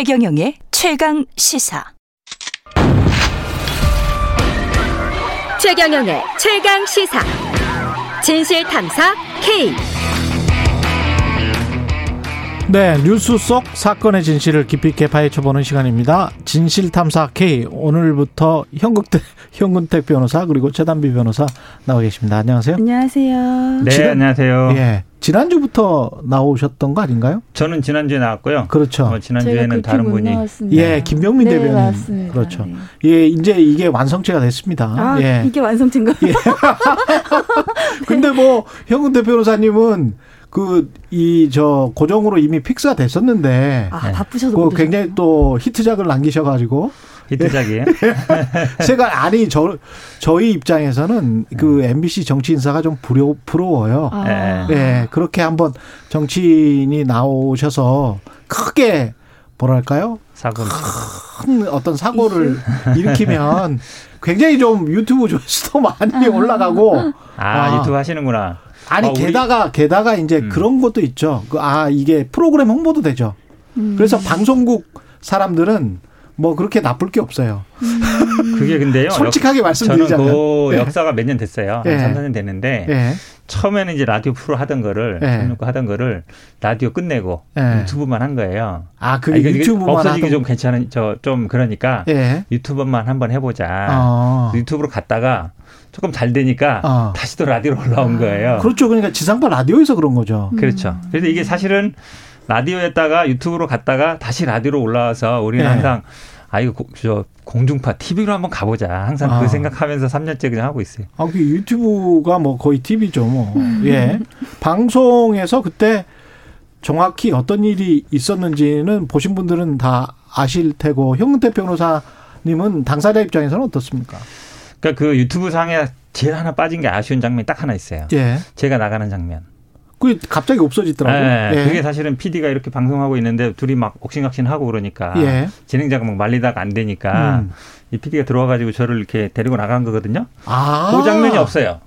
최경영의 최강 시사. 최경영의 최강 시사. 진실 탐사 K. 네, 뉴스 속 사건의 진실을 깊이 있게 파헤쳐보는 시간입니다. 진실탐사 K 오늘부터 현국대 현근택 변호사 그리고 최단비 변호사 나와 계십니다. 안녕하세요. 안녕하세요. 네, 지난- 안녕하세요. 예, 지난주부터 나오셨던 거 아닌가요? 저는 지난주에 나왔고요. 그렇죠. 어, 지난주에는 그 다른 못 분이 나왔습니다. 예, 김병민 네, 대변인 맞습니다. 그렇죠. 네. 예, 이제 이게 완성체가 됐습니다. 아, 예. 이게 완성체인가요? 근데 뭐 현근택 변호사님은 그 이 저 고정으로 이미 픽스가 됐었는데 아, 네. 바쁘셔서 그못 굉장히. 또 히트작을 남기셔가지고 히트작이에요. 제가 아니 저 저희 입장에서는 그 MBC 정치 인사가 좀 부러, 부러워요. 아, 네. 예, 그렇게 한번 정치인이 나오셔서 크게 뭐랄까요? 사고. 큰 어떤 사고를 일으키면 굉장히 좀 유튜브 조회수도 많이 올라가고 아, 아. 유튜브 하시는구나. 아니 어, 우리- 게다가 게다가 이제 음. 그런 것도 있죠. 그, 아 이게 프로그램 홍보도 되죠. 음. 그래서 방송국 사람들은 뭐 그렇게 나쁠 게 없어요. 그게 근데요. 솔직하게 역- 말씀드리자면. 저는 그 예. 역사가 몇 년 됐어요. 예. 한 3, 4년 됐는데 예. 처음에는 이제 라디오 프로 하던 거를 예. 해놓고 하던 거를 라디오 끝내고 예. 유튜브만 한 거예요. 아, 그 아, 유튜브만 없어지기 하던 좀 괜찮은 저 좀 그러니까 예. 유튜브만 한번 해보자. 어. 유튜브로 갔다가 조금 잘 되니까 어. 다시 또 라디오로 올라온 거예요. 그렇죠. 그러니까 지상파 라디오에서 그런 거죠. 그렇죠. 그래서 이게 사실은 라디오였다가 유튜브로 갔다가 다시 라디오로 올라와서 우리는 예. 항상 아 이거 고- 저 공중파 TV로 한번 가보자. 항상 아. 그 생각하면서 3년째 그냥 하고 있어요. 아, 그 유튜브가 뭐 거의 TV죠, 뭐. 예. 방송에서 그때 정확히 어떤 일이 있었는지는 보신 분들은 다 아실 테고, 현근태 변호사님은 당사자 입장에서는 어떻습니까? 그러니까 그 유튜브 상에 제일 하나 빠진 게 아쉬운 장면이 딱 하나 있어요. 예. 제가 나가는 장면. 그게 갑자기 없어지더라고요. 네, 예. 그게 사실은 PD가 이렇게 방송하고 있는데 둘이 막 옥신각신하고 그러니까 예. 진행자가 막 말리다가 안 되니까 음. 이 PD가 들어와가지고 저를 이렇게 데리고 나간 거거든요. 아. 그 장면이 없어요.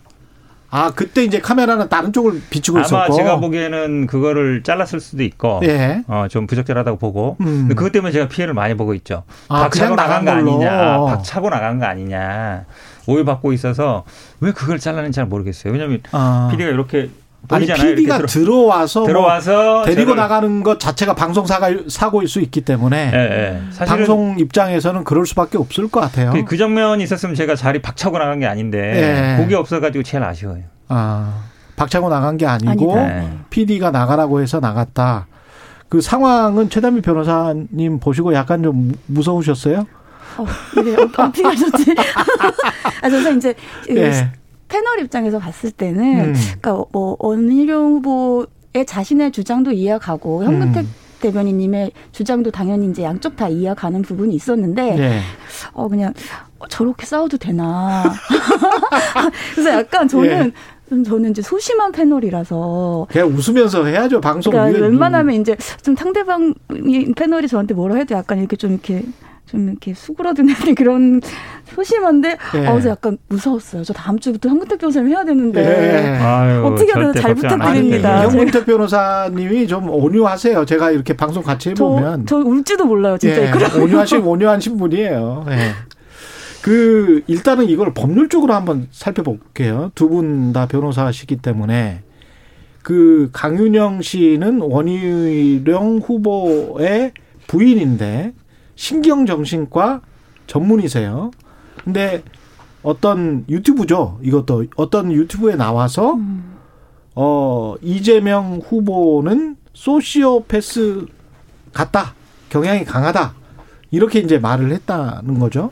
아, 그때 이제 카메라는 다른 쪽을 비추고 아마 있었고. 제가 보기에는 그거를 잘랐을 수도 있고 예. 어, 좀 부적절하다고 보고 음. 그것 때문에 제가 피해를 많이 보고 있죠. 아, 박차고 나간 거 나간 걸로. 아니냐, 박차고 나간 거 아니냐 오해받고 있어서 왜 그걸 잘라는지 잘 모르겠어요. 왜냐하면 아. PD가 이렇게 아니, 보이잖아요. PD가 이렇게 들어와서 뭐 들어와서 데리고 저를- 나가는 것 자체가 방송 사가, 사고일 수 있기 때문에 예, 예. 사실은 방송 입장에서는 그럴 수밖에 없을 것 같아요. 그, 그 장면이 있었으면 제가 자리 박차고 나간 게 아닌데 예. 그게 없어가지고 제일 아쉬워요. 아, 박차고 나간 게 아니고 아니다. 네. PD가 나가라고 해서 나갔다. 그 상황은 최단미 변호사님 보시고 약간 좀 무- 무서우셨어요? 어, 이게 어떻게 하셨지? 아, 저는 이제 그 예. 패널 입장에서 봤을 때는, 음. 그러니까 뭐 원희룡 후보의 자신의 주장도 이해가고 현근택 음. 대변인님의 주장도 당연히 이제 양쪽 다 이해가는 부분이 있었는데, 네. 어 그냥 어, 저렇게 싸워도 되나? 그래서 약간 저는 좀 저는 이제 소심한 패널이라서 그냥 웃으면서 해야죠 방송. 그러니까 웬만하면 이제 좀 상대방 패널이 저한테 뭐라 해도 약간 이렇게 좀 이렇게 좀 이렇게 수그러드는 그런 소심한데 예. 어, 그래서 약간 무서웠어요. 저 다음 주부터 현근택 변호사님 해야 예. 되는데 아유, 어떻게 해야 되나 잘 부탁드립니다. 돼요. 현문택 변호사님이 좀 온유하세요. 제가 이렇게 방송 같이 저, 해보면 저 울지도 몰라요, 진짜. 예, 그런 온유하신 온유하신 분이에요. 예. 그 일단은 이걸 법률적으로 한번 살펴볼게요. 두 분 다 변호사시기 때문에 그 강윤영 씨는 원희룡 후보의 부인인데 신경정신과 전문의세요. 근데 어떤 유튜브죠. 이것도 어떤 유튜브에 나와서 어 이재명 후보는 소시오패스 같다. 경향이 강하다. 이렇게 이제 말을 했다는 거죠.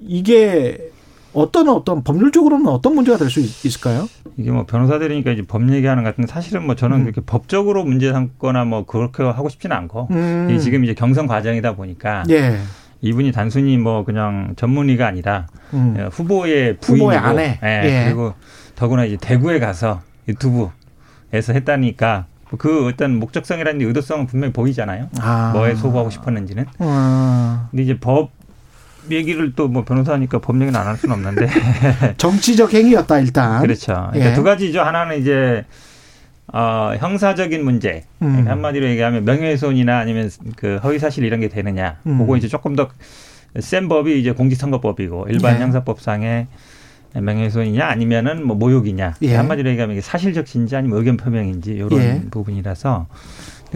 이게 어떤 어떤 법률적으로는 어떤 문제가 될 수 있을까요? 이게 뭐 변호사들이니까 이제 법 얘기하는 것 같은데 사실은 뭐 저는 음. 그렇게 법적으로 문제 삼거나 뭐 그렇게 하고 싶지는 않고 음. 이게 지금 이제 경선 과정이다 보니까 예. 이분이 단순히 뭐 그냥 전문의가 아니라 음. 예, 후보의 부인이고 후보의 아내. 예, 예. 그리고 더구나 이제 대구에 가서 유튜브에서 했다니까 그 어떤 목적성이라는 의도성은 분명히 보이잖아요. 아. 뭐에 소구하고 싶었는지는. 어. 근데 이제 법 얘기를 또 뭐 변호사니까 법 얘기는 안 할 수는 없는데 정치적 행위였다 일단. 그렇죠. 그러니까 예. 두 가지죠. 하나는 이제 어, 형사적인 문제 음. 한마디로 얘기하면 명예훼손이나 아니면 그 허위사실 이런 게 되느냐 음. 그거 이제 조금 더 센 법이 이제 공직선거법이고 일반 네. 형사법상의 명예훼손이냐 아니면은 뭐 모욕이냐 예. 한마디로 얘기하면 이게 사실적인지 아니면 의견 표명인지 이런 예. 부분이라서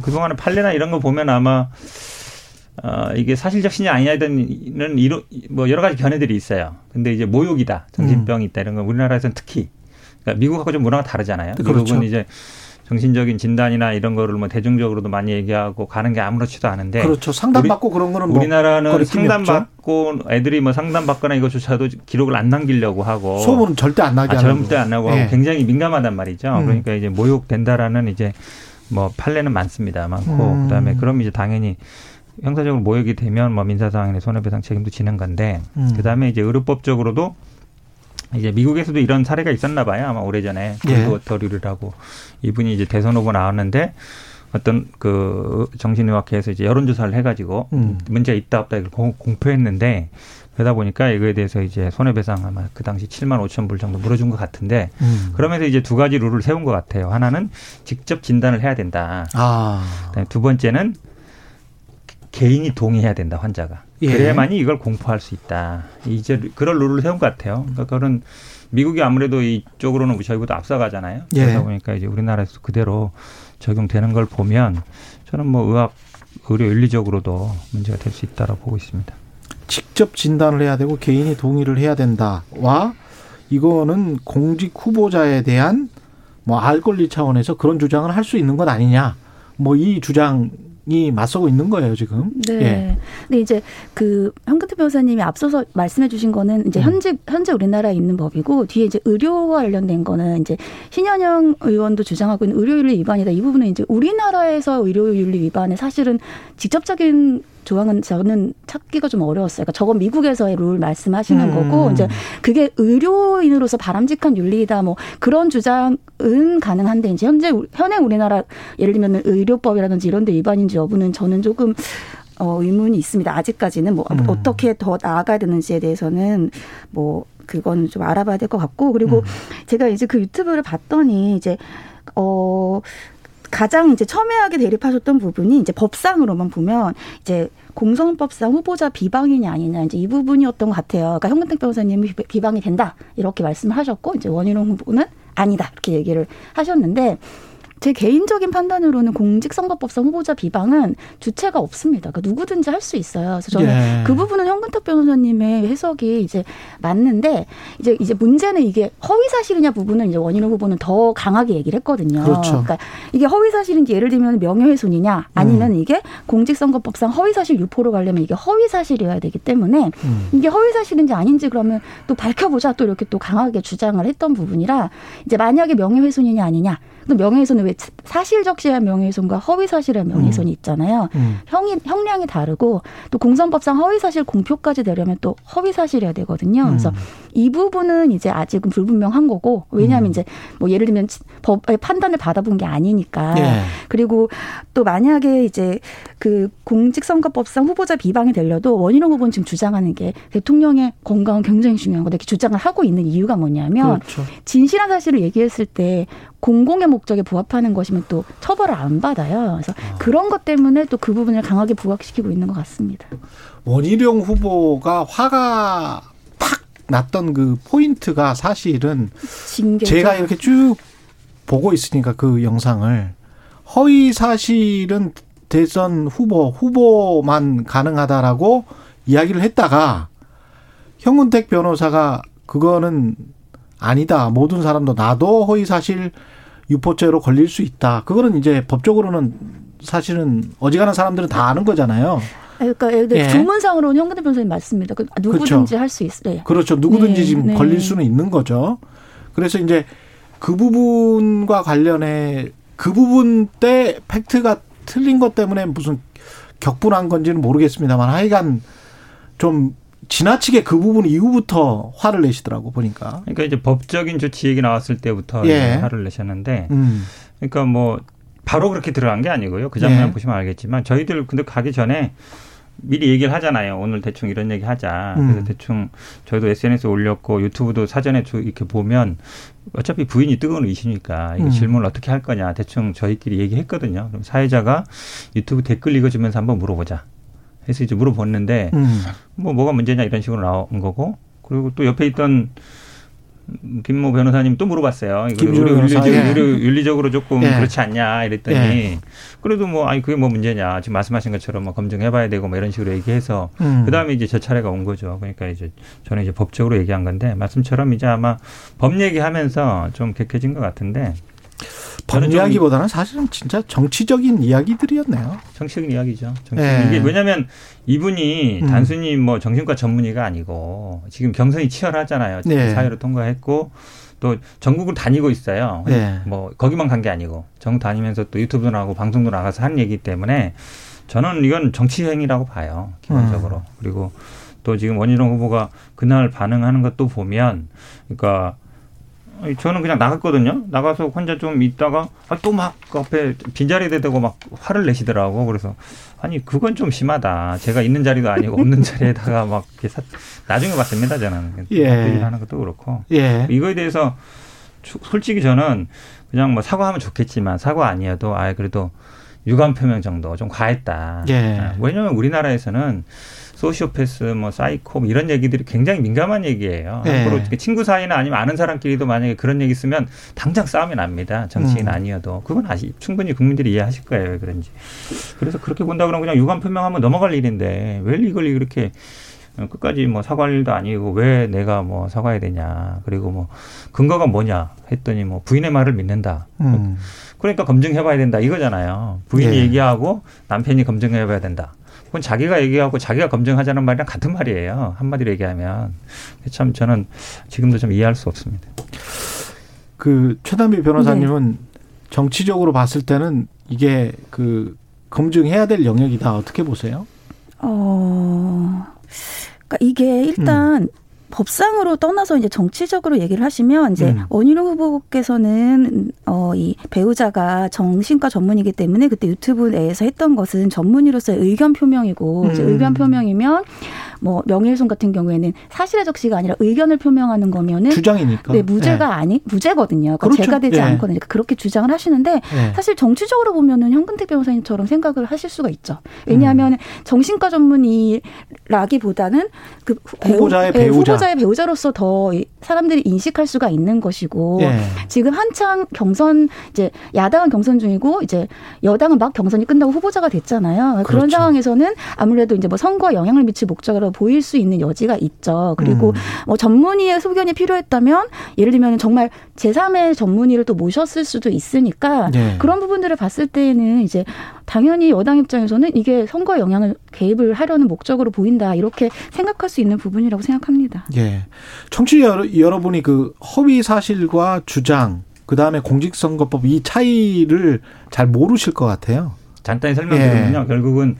그동안에 판례나 이런 거 보면 아마 어, 이게 사실적신이 아니냐는 이런 뭐 여러 가지 견해들이 있어요. 근데 이제 모욕이다, 정신병이 있다 이런 건 우리나라에서는 특히 그러니까 미국하고 좀 문화가 다르잖아요. 그렇죠. 미국은 이제 정신적인 진단이나 이런 거를 뭐 대중적으로도 많이 얘기하고 가는 게 아무렇지도 않은데 그렇죠. 상담받고 그런 거는 뭐 우리나라는 상담받고 애들이 뭐 상담받거나 이것조차도 기록을 안 남기려고 하고 소문은 절대 안 나게 아, 절대 안 나고 예. 하고 굉장히 민감하단 말이죠. 음. 그러니까 이제 모욕된다라는 이제 뭐 판례는 많습니다. 많고 음. 그다음에 그럼 이제 당연히 형사적으로 모욕이 되면 뭐 민사상의 손해배상 책임도 지는 건데 음. 그다음에 이제 의료법적으로도 이제 미국에서도 이런 사례가 있었나 봐요. 아마 오래전에 예. 골드워터리라고 이분이 이제 대선 후보 나왔는데 어떤 그 정신의학회에서 이제 여론조사를 해가지고 음. 문제가 있다 없다 이걸 공- 공표했는데 그러다 보니까 이거에 대해서 이제 손해배상 아마 그 당시 7만 5천 불 정도 물어준 것 같은데 음. 그러면서 이제 두 가지 룰을 세운 것 같아요. 하나는 직접 진단을 해야 된다. 아. 두 번째는 개인이 동의해야 된다 환자가. 예. 그래야만이 이걸 공포할 수 있다. 이제 그런 룰을 세운 것 같아요. 그러니까 그런 미국이 아무래도 이쪽으로는 저희보다 앞서가잖아요. 예. 그러다 보니까 이제 우리나라에서 그대로 적용되는 걸 보면 저는 뭐 의학 의료 윤리적으로도 문제가 될 수 있다라고 보고 있습니다. 직접 진단을 해야 되고 개인이 동의를 해야 된다와 이거는 공직 후보자에 대한 뭐 알 권리 차원에서 그런 주장을 할 수 있는 것 아니냐. 뭐 이 주장 이 맞서고 있는 거예요, 지금. 네. 예. 근데 이제 그 현근태 변호사님이 앞서서 말씀해 주신 거는 이제 음. 현재 현재 우리나라에 있는 법이고 뒤에 이제 의료와 관련된 거는 이제 신현영 의원도 주장하고 있는 의료윤리 위반이다. 이 부분은 이제 우리나라에서 의료윤리 위반에 사실은 직접적인 조항은 저는 찾기가 좀 어려웠어요. 그러니까 저건 미국에서의 룰 말씀하시는 음. 거고 이제 그게 의료인으로서 바람직한 윤리다 뭐 그런 주장은 가능한데 이제 현재 우- 현행 우리나라 예를 들면 의료법이라든지 이런 데 위반인지 여부는 저는 조금 어 의문이 있습니다. 아직까지는 뭐 음. 어떻게 더 나아가야 되는지에 대해서는 뭐 그건 좀 알아봐야 될 것 같고 그리고 음. 제가 이제 그 유튜브를 봤더니 이제 어 가장 이제 첨예하게 대립하셨던 부분이 이제 법상으로만 보면 이제 공선법상 후보자 비방이냐 아니냐 이제 이 부분이었던 것 같아요. 그러니까 현근택 변호사님이 비- 비방이 된다 이렇게 말씀을 하셨고 이제 원희룡 후보는 아니다 이렇게 얘기를 하셨는데 제 개인적인 판단으로는 공직선거법상 후보자 비방은 주체가 없습니다. 그러니까 누구든지 할 수 있어요. 그래서 저는 예. 그 부분은 현근택 변호사님의 해석이 이제 맞는데 이제 이제 문제는 이게 허위 사실이냐 부분은 이제 원희룡 후보는 더 강하게 얘기를 했거든요. 그렇죠. 그러니까 이게 허위 사실인지 예를 들면 명예훼손이냐 아니면 음. 이게 공직선거법상 허위 사실 유포로 가려면 이게 허위 사실이어야 되기 때문에 음. 이게 허위 사실인지 아닌지 그러면 또 밝혀보자 또 이렇게 또 강하게 주장을 했던 부분이라 이제 만약에 명예훼손이냐 아니냐 또 명예훼손은 왜 사실적시한 명예훼손과 허위 사실의 명예훼손이 있잖아요. 음. 형이 형량이 다르고 또 공선법상 허위 사실 공표까지 되려면 또 허위 사실이어야 되거든요. 그래서 음. 이 부분은 이제 아직은 불분명한 거고 왜냐하면 음. 이제 뭐 예를 들면 법의 판단을 받아본 게 아니니까 예. 그리고 또 만약에 이제 그 공직선거법상 후보자 비방이 되려도 원희룡 후보는 지금 주장하는 게 대통령의 건강은 굉장히 중요한 거다 이렇게 주장을 하고 있는 이유가 뭐냐면 그렇죠. 진실한 사실을 얘기했을 때 공공의 목적에 부합하는 것이면 또 처벌을 안 받아요. 그래서 그런 것 때문에 또 그 부분을 강하게 부각시키고 있는 것 같습니다. 원희룡 후보가 화가 팍 났던 그 포인트가 사실은 징계 제가 이렇게 쭉 보고 있으니까 그 영상을 허위 사실은 대선 후보 후보만 가능하다라고 이야기를 했다가 현근택 변호사가 그거는 아니다 모든 사람도 나도 허위 사실 유포죄로 걸릴 수 있다 그거는 이제 법적으로는 사실은 어지간한 사람들은 다 아는 거잖아요. 그러니까 예. 조문상으로는 현근대 변호사님 맞습니다. 그 누구든지 할수 있어요. 그렇죠. 누구든지 네, 지금 네. 걸릴 수는 있는 거죠. 그래서 이제 그 부분과 관련해 그 부분 때 팩트가 틀린 것 때문에 무슨 격분한 건지는 모르겠습니다만 하여간 좀 지나치게 그 부분 이후부터 화를 내시더라고 보니까. 그러니까 이제 법적인 조치 얘기 나왔을 때부터 예. 화를 내셨는데 음. 그러니까 뭐 바로 그렇게 들어간 게 아니고요. 그 장면 예. 보시면 알겠지만 저희들 근데 가기 전에 미리 얘기를 하잖아요. 오늘 대충 이런 얘기 하자. 그래서 음. 대충 저희도 SNS에 올렸고 유튜브도 사전에 저- 이렇게 보면 어차피 부인이 뜨거운 의시니까 이거 음. 질문을 어떻게 할 거냐 대충 저희끼리 얘기했거든요. 그럼 사회자가 유튜브 댓글 읽어주면서 한번 물어보자. 해서 이제 물어봤는데 음. 뭐 뭐가 문제냐 이런 식으로 나온 거고 그리고 또 옆에 있던 김모 변호사님 또 물어봤어요. 이거 변호사, 윤리적, 예. 윤리적으로 조금 예. 그렇지 않냐 이랬더니 예. 그래도 뭐 아니 그게 뭐 문제냐 지금 말씀하신 것처럼 뭐 검증해봐야 되고 뭐 이런 식으로 얘기해서 음. 그 다음에 이제 제 차례가 온 거죠. 그러니까 이제 저는 이제 법적으로 얘기한 건데 말씀처럼 이제 아마 법 얘기하면서 좀 객해진 것 같은데 좀 이야기보다는 사실은 진짜 정치적인 이야기들이었네요. 정치적 이야기죠. 정치적 예. 이게 왜냐하면 이분이 음. 단순히 뭐 정신과 전문의가 아니고 지금 경선이 치열하잖아요. 네. 사회로 통과했고 또 전국을 다니고 있어요. 네. 뭐 거기만 간 게 아니고 전국 다니면서 또 유튜브도 나가고 방송도 나가서 하는 얘기 때문에 저는 이건 정치 행위라고 봐요. 기본적으로. 음. 그리고 또 지금 원희룡 후보가 그날 반응하는 것도 보면 그러니까 저는 그냥 나갔거든요. 나가서 혼자 좀 있다가 아, 또막 앞에 빈자리에 대고 막 화를 내시더라고. 그래서 아니 그건 좀 심하다. 제가 있는 자리도 아니고 없는 자리에다가 막 이렇게 사, 나중에 봤습니다. 저는 예. 그 하는 것도 그렇고 예. 이거에 대해서 주- 솔직히 저는 그냥 뭐 사과하면 좋겠지만 사과 아니어도 아 그래도 유감 표명 정도 좀 과했다. 예. 아, 왜냐하면 우리나라에서는 소시오패스, 뭐 사이코 뭐 이런 얘기들이 굉장히 민감한 얘기예요. 예. 이렇게 친구 사이나 아니면 아는 사람끼리도 만약에 그런 얘기 쓰면 당장 싸움이 납니다. 정치인 음. 아니어도 그건 아시 충분히 국민들이 이해하실 거예요. 왜 그런지. 그래서 그렇게 본다 그러면 그냥 유감 표명하면 넘어갈 일인데 왜 이걸 이렇게 어, 끝까지 뭐 사과할 일도 아니고 왜 내가 뭐 사과해야 되냐. 그리고 뭐 근거가 뭐냐 했더니 뭐 부인의 말을 믿는다. 음. 그러니까 검증해봐야 된다 이거잖아요. 부인이 예. 얘기하고 남편이 검증해봐야 된다. 그건 자기가 얘기하고 자기가 검증하자는 말이랑 같은 말이에요. 한마디로 얘기하면 참 저는 지금도 좀 이해할 수 없습니다. 그 최단비 변호사님은 정치적으로 봤을 때는 이게 그 검증해야 될 영역이다. 어떻게 보세요? 어, 그러니까 이게 일단 법상으로 떠나서 이제 정치적으로 얘기를 하시면 이제 음. 원희룡 후보께서는 어 이 배우자가 정신과 전문이기 때문에 그때 유튜브 내에서 했던 것은 전문의로서의 의견 표명이고 이제 음. 의견 표명이면 뭐 명예훼손 같은 경우에는 사실의 적시가 아니라 의견을 표명하는 거면은 주장이니까. 네, 무죄가 아니 무죄거든요. 그러니까 그렇죠. 죄가 되지 예. 않거든요. 그렇게 주장을 하시는데 예. 예. 사실 정치적으로 보면은 현근택 변호사님처럼 생각을 하실 수가 있죠. 왜냐하면 정신과 전문의라기보다는 그 배우- 후보자의 예, 배우자. 후보자의 배우자로서 더 이- 사람들이 인식할 수가 있는 것이고 예. 지금 한창 경선 이제 야당은 경선 중이고 이제 여당은 막 경선이 끝나고 후보자가 됐잖아요. 그런 그렇죠. 상황에서는 아무래도 이제 뭐 선거에 영향을 미칠 목적으로 보일 수 있는 여지가 있죠. 그리고 음. 뭐 전문의의 소견이 필요했다면 예를 들면 정말 제3의 전문의를 또 모셨을 수도 있으니까 예. 그런 부분들을 봤을 때는 이제 당연히 여당 입장에서는 이게 선거에 영향을 개입을 하려는 목적으로 보인다 이렇게 생각할 수 있는 부분이라고 생각합니다. 예. 청취 자 여러분이 그 허위 사실과 주장, 그 다음에 공직선거법 이 차이를 잘 모르실 것 같아요. 간단히 설명드리면요. 예. 결국은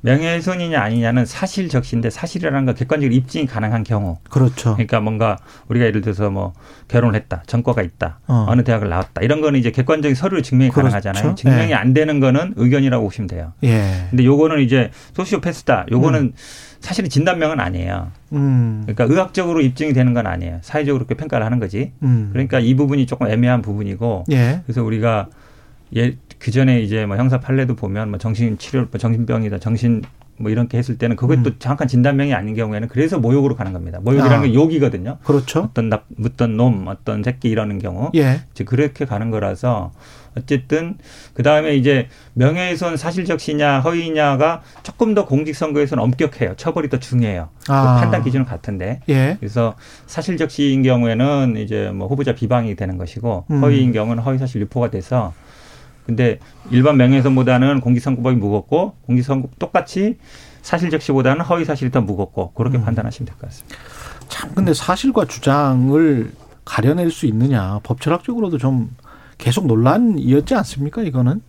명예훼손이냐 아니냐는 사실 적시인데 사실이라는 건 객관적으로 입증이 가능한 경우. 그렇죠. 그러니까 뭔가 우리가 예를 들어서 뭐 결혼을 했다, 전과가 있다, 어. 어. 느 대학을 나왔다 이런 거는 이제 객관적인 서류로 증명이 그렇죠. 가능하잖아요. 증명이 예. 안 되는 거는 의견이라고 보시면 돼요. 예. 근데 요거는 이제 소시오패스다. 요거는 사실은 진단명은 아니에요. 음. 그러니까 의학적으로 입증이 되는 건 아니에요. 사회적으로 그렇게 평가를 하는 거지. 음. 그러니까 이 부분이 조금 애매한 부분이고 예. 그래서 우리가 예, 그 전에 이제 뭐 형사 판례도 보면 뭐 정신 치료, 뭐 정신병이다, 정신 뭐 이렇게 했을 때는 그것도 음. 정확한 진단명이 아닌 경우에는 그래서 모욕으로 가는 겁니다. 모욕이라는 아. 게 욕이거든요. 그렇죠. 어떤 납, 어떤 놈, 어떤 새끼 이러는 경우 예. 이제 그렇게 가는 거라서 어쨌든 그 다음에 이제 명예훼손 사실적시냐 허위냐가 조금 더 공직선거에서는 엄격해요. 처벌이 더 중요해요. 그 아. 판단 기준은 같은데. 예. 그래서 사실적시인 경우에는 이제 뭐 후보자 비방이 되는 것이고 음. 허위인 경우는 허위사실 유포가 돼서 근데 일반 명예훼손보다는 공직선거법이 무겁고 공직선거 똑같이 사실적시보다는 허위사실이 더 무겁고 그렇게 음. 판단하시면 될 것 같습니다. 참 근데 사실과 주장을 가려낼 수 있느냐 법철학적으로도 좀 계속 논란이었지 않습니까 이거는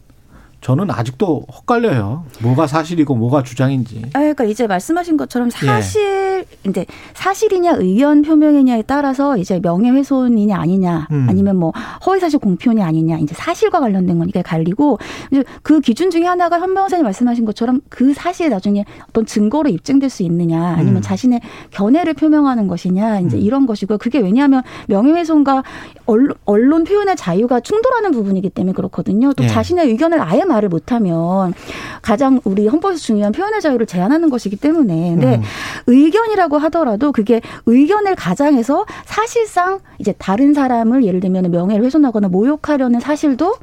저는 아직도 헛갈려요. 뭐가 사실이고 뭐가 주장인지. 아, 그러니까 이제 말씀하신 것처럼 예. 사실 이제 사실이냐 의견 표명이냐에 따라서 이제 명예훼손이냐 아니냐 음. 아니면 뭐 허위사실 공표냐 아니냐 이제 사실과 관련된 건 이게 갈리고 이제 그 기준 중에 하나가 현 변호사님 말씀하신 것처럼 그 사실이 나중에 어떤 증거로 입증될 수 있느냐 아니면 음. 자신의 견해를 표명하는 것이냐 이제 음. 이런 것이고요. 그게 왜냐하면 명예훼손과 언론, 언론 표현의 자유가 충돌하는 부분이기 때문에 그렇거든요. 또 예. 자신의 의견을 아예 말을 못하면 가장 우리 헌법에서 중요한 표현의 자유를 제한하는 것이기 때문에 근데 음. 의견이라고 하더라도 그게 의견을 가장해서 사실상 이제 다른 사람을 예를 들면 명예를 훼손하거나 모욕하려는 사실도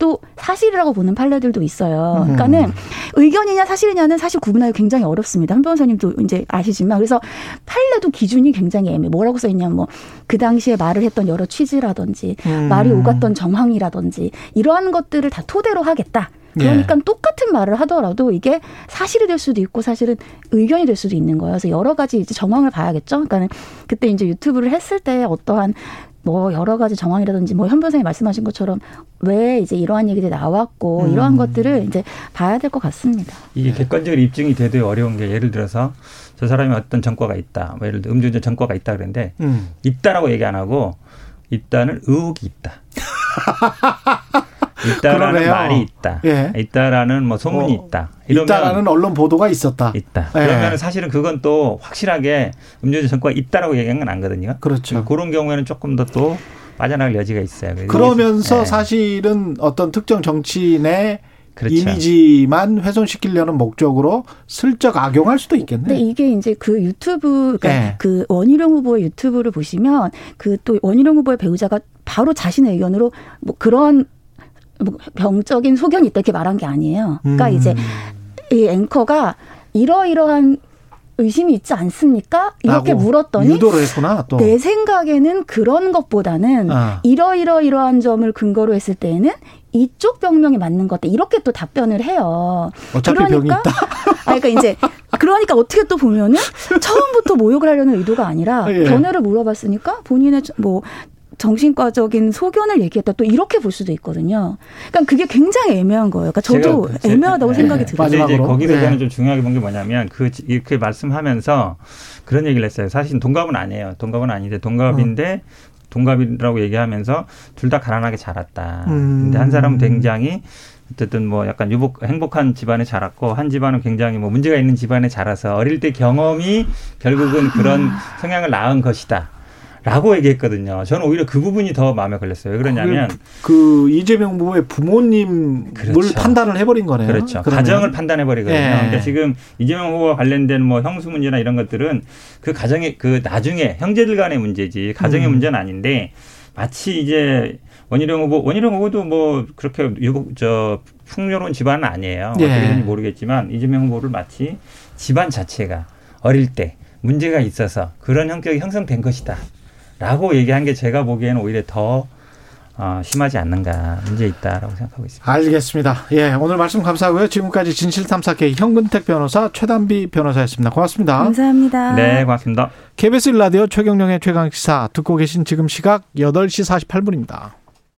또 사실이라고 보는 판례들도 있어요. 음. 그러니까는 의견이냐 사실이냐는 사실 구분하기 굉장히 어렵습니다. 한 변호사님도 이제 아시지만 그래서 판례도 기준이 굉장히 애매. 뭐라고 써 있냐면 뭐그 당시에 말을 했던 여러 취지라든지 음. 말이 오갔던 정황이라든지 이러한 것들을 다 토대로 하겠다. 그러니까 예. 똑같은 말을 하더라도 이게 사실이 될 수도 있고 사실은 의견이 될 수도 있는 거예요. 그래서 여러 가지 이제 정황을 봐야겠죠. 그러니까 그때 이제 유튜브를 했을 때 어떠한 뭐 여러 가지 정황이라든지 뭐 현 변호사님 말씀하신 것처럼 왜 이제 이러한 얘기들이 나왔고 음. 이러한 것들을 이제 봐야 될 것 같습니다. 이게 객관적으로 입증이 돼도 어려운 게 예를 들어서 저 사람이 어떤 전과가 있다. 뭐 예를 들어 음주운전 전과가 있다 그랬는데 음. 있다라고 얘기 안 하고 있다는 의혹이 있다. 있다라는 그러네요. 말이 있다. 예. 있다라는 뭐 소문이 어, 있다. 이러면 있다라는 언론 보도가 있었다. 있다. 예. 그러면 사실은 그건 또 확실하게 음주운전 전과가 있다라고 얘기한 건 아니거든요. 그렇죠. 그런 경우에는 조금 더 또 빠져나갈 여지가 있어요. 그러면서 예. 사실은 어떤 특정 정치인의 그렇죠. 이미지만 훼손시키려는 목적으로 슬쩍 악용할 수도 있겠네. 근데 이게 이제 그 유튜브, 그러니까 네. 그 원희룡 후보의 유튜브를 보시면 그 또 원희룡 후보의 배우자가 바로 자신의 의견으로 뭐 그런 뭐 병적인 소견이 있다 이렇게 말한 게 아니에요. 그러니까 음. 이제 이 앵커가 이러이러한 의심이 있지 않습니까? 이렇게 물었더니 유도를 했구나 또. 내 생각에는 그런 것보다는 아. 이러이러이러한 점을 근거로 했을 때에는 이쪽 병명이 맞는 것 같다. 이렇게 또 답변을 해요. 있다. 아, 그러니까 이제 그러니까 어떻게 또 보면은 처음부터 모욕을 하려는 의도가 아니라 예. 견해를 물어봤으니까 본인의 뭐 정신과적인 소견을 얘기했다 또 이렇게 볼 수도 있거든요. 그러니까 그게 굉장히 애매한 거예요. 그러니까 저도 제가 제- 애매하다고 네. 생각이 네. 들어요. 근데 이제 마지막으로. 거기서 네. 저는 좀 중요하게 본 게 뭐냐면 그 이렇게 말씀하면서 그런 얘기를 했어요. 사실 동갑은 아니에요. 동갑은 아닌데 동갑인데 동갑이라고 얘기하면서 둘 다 가난하게 자랐다. 음. 근데 한 사람은 굉장히 어쨌든 뭐 약간 유복 행복한 집안에 자랐고 한 집안은 굉장히 뭐 문제가 있는 집안에 자라서 어릴 때 경험이 결국은 그런 성향을 낳은 것이다. 라고 얘기했거든요. 저는 오히려 그 부분이 더 마음에 걸렸어요. 왜 그러냐면 그 이재명 후보의 부모님을 그렇죠. 판단을 해버린 거네요. 그렇죠. 그러면. 가정을 판단해 버리거든요. 예. 그러니까 지금 이재명 후보와 관련된 뭐 형수 문제나 이런 것들은 그 가정의 그 나중에 형제들 간의 문제지 가정의 음. 문제는 아닌데 마치 이제 원희룡 후보 원희룡 후보도 뭐 그렇게 유복 저 풍요로운 집안은 아니에요. 예. 어떻게 되는지 모르겠지만 이재명 후보를 마치 집안 자체가 어릴 때 문제가 있어서 그런 형격이 형성된 것이다. 라고 얘기한 게 제가 보기에는 오히려 더 어, 심하지 않는가 문제 있다라고 생각하고 있습니다. 알겠습니다. 예, 오늘 말씀 감사하고요. 지금까지 진실탐사계 현근택 변호사, 최단비 변호사였습니다. 고맙습니다. 감사합니다. 네, 고맙습니다. KBS 일라디오 최경령의 최강 시사 듣고 계신 지금 시각 8시 48분입니다.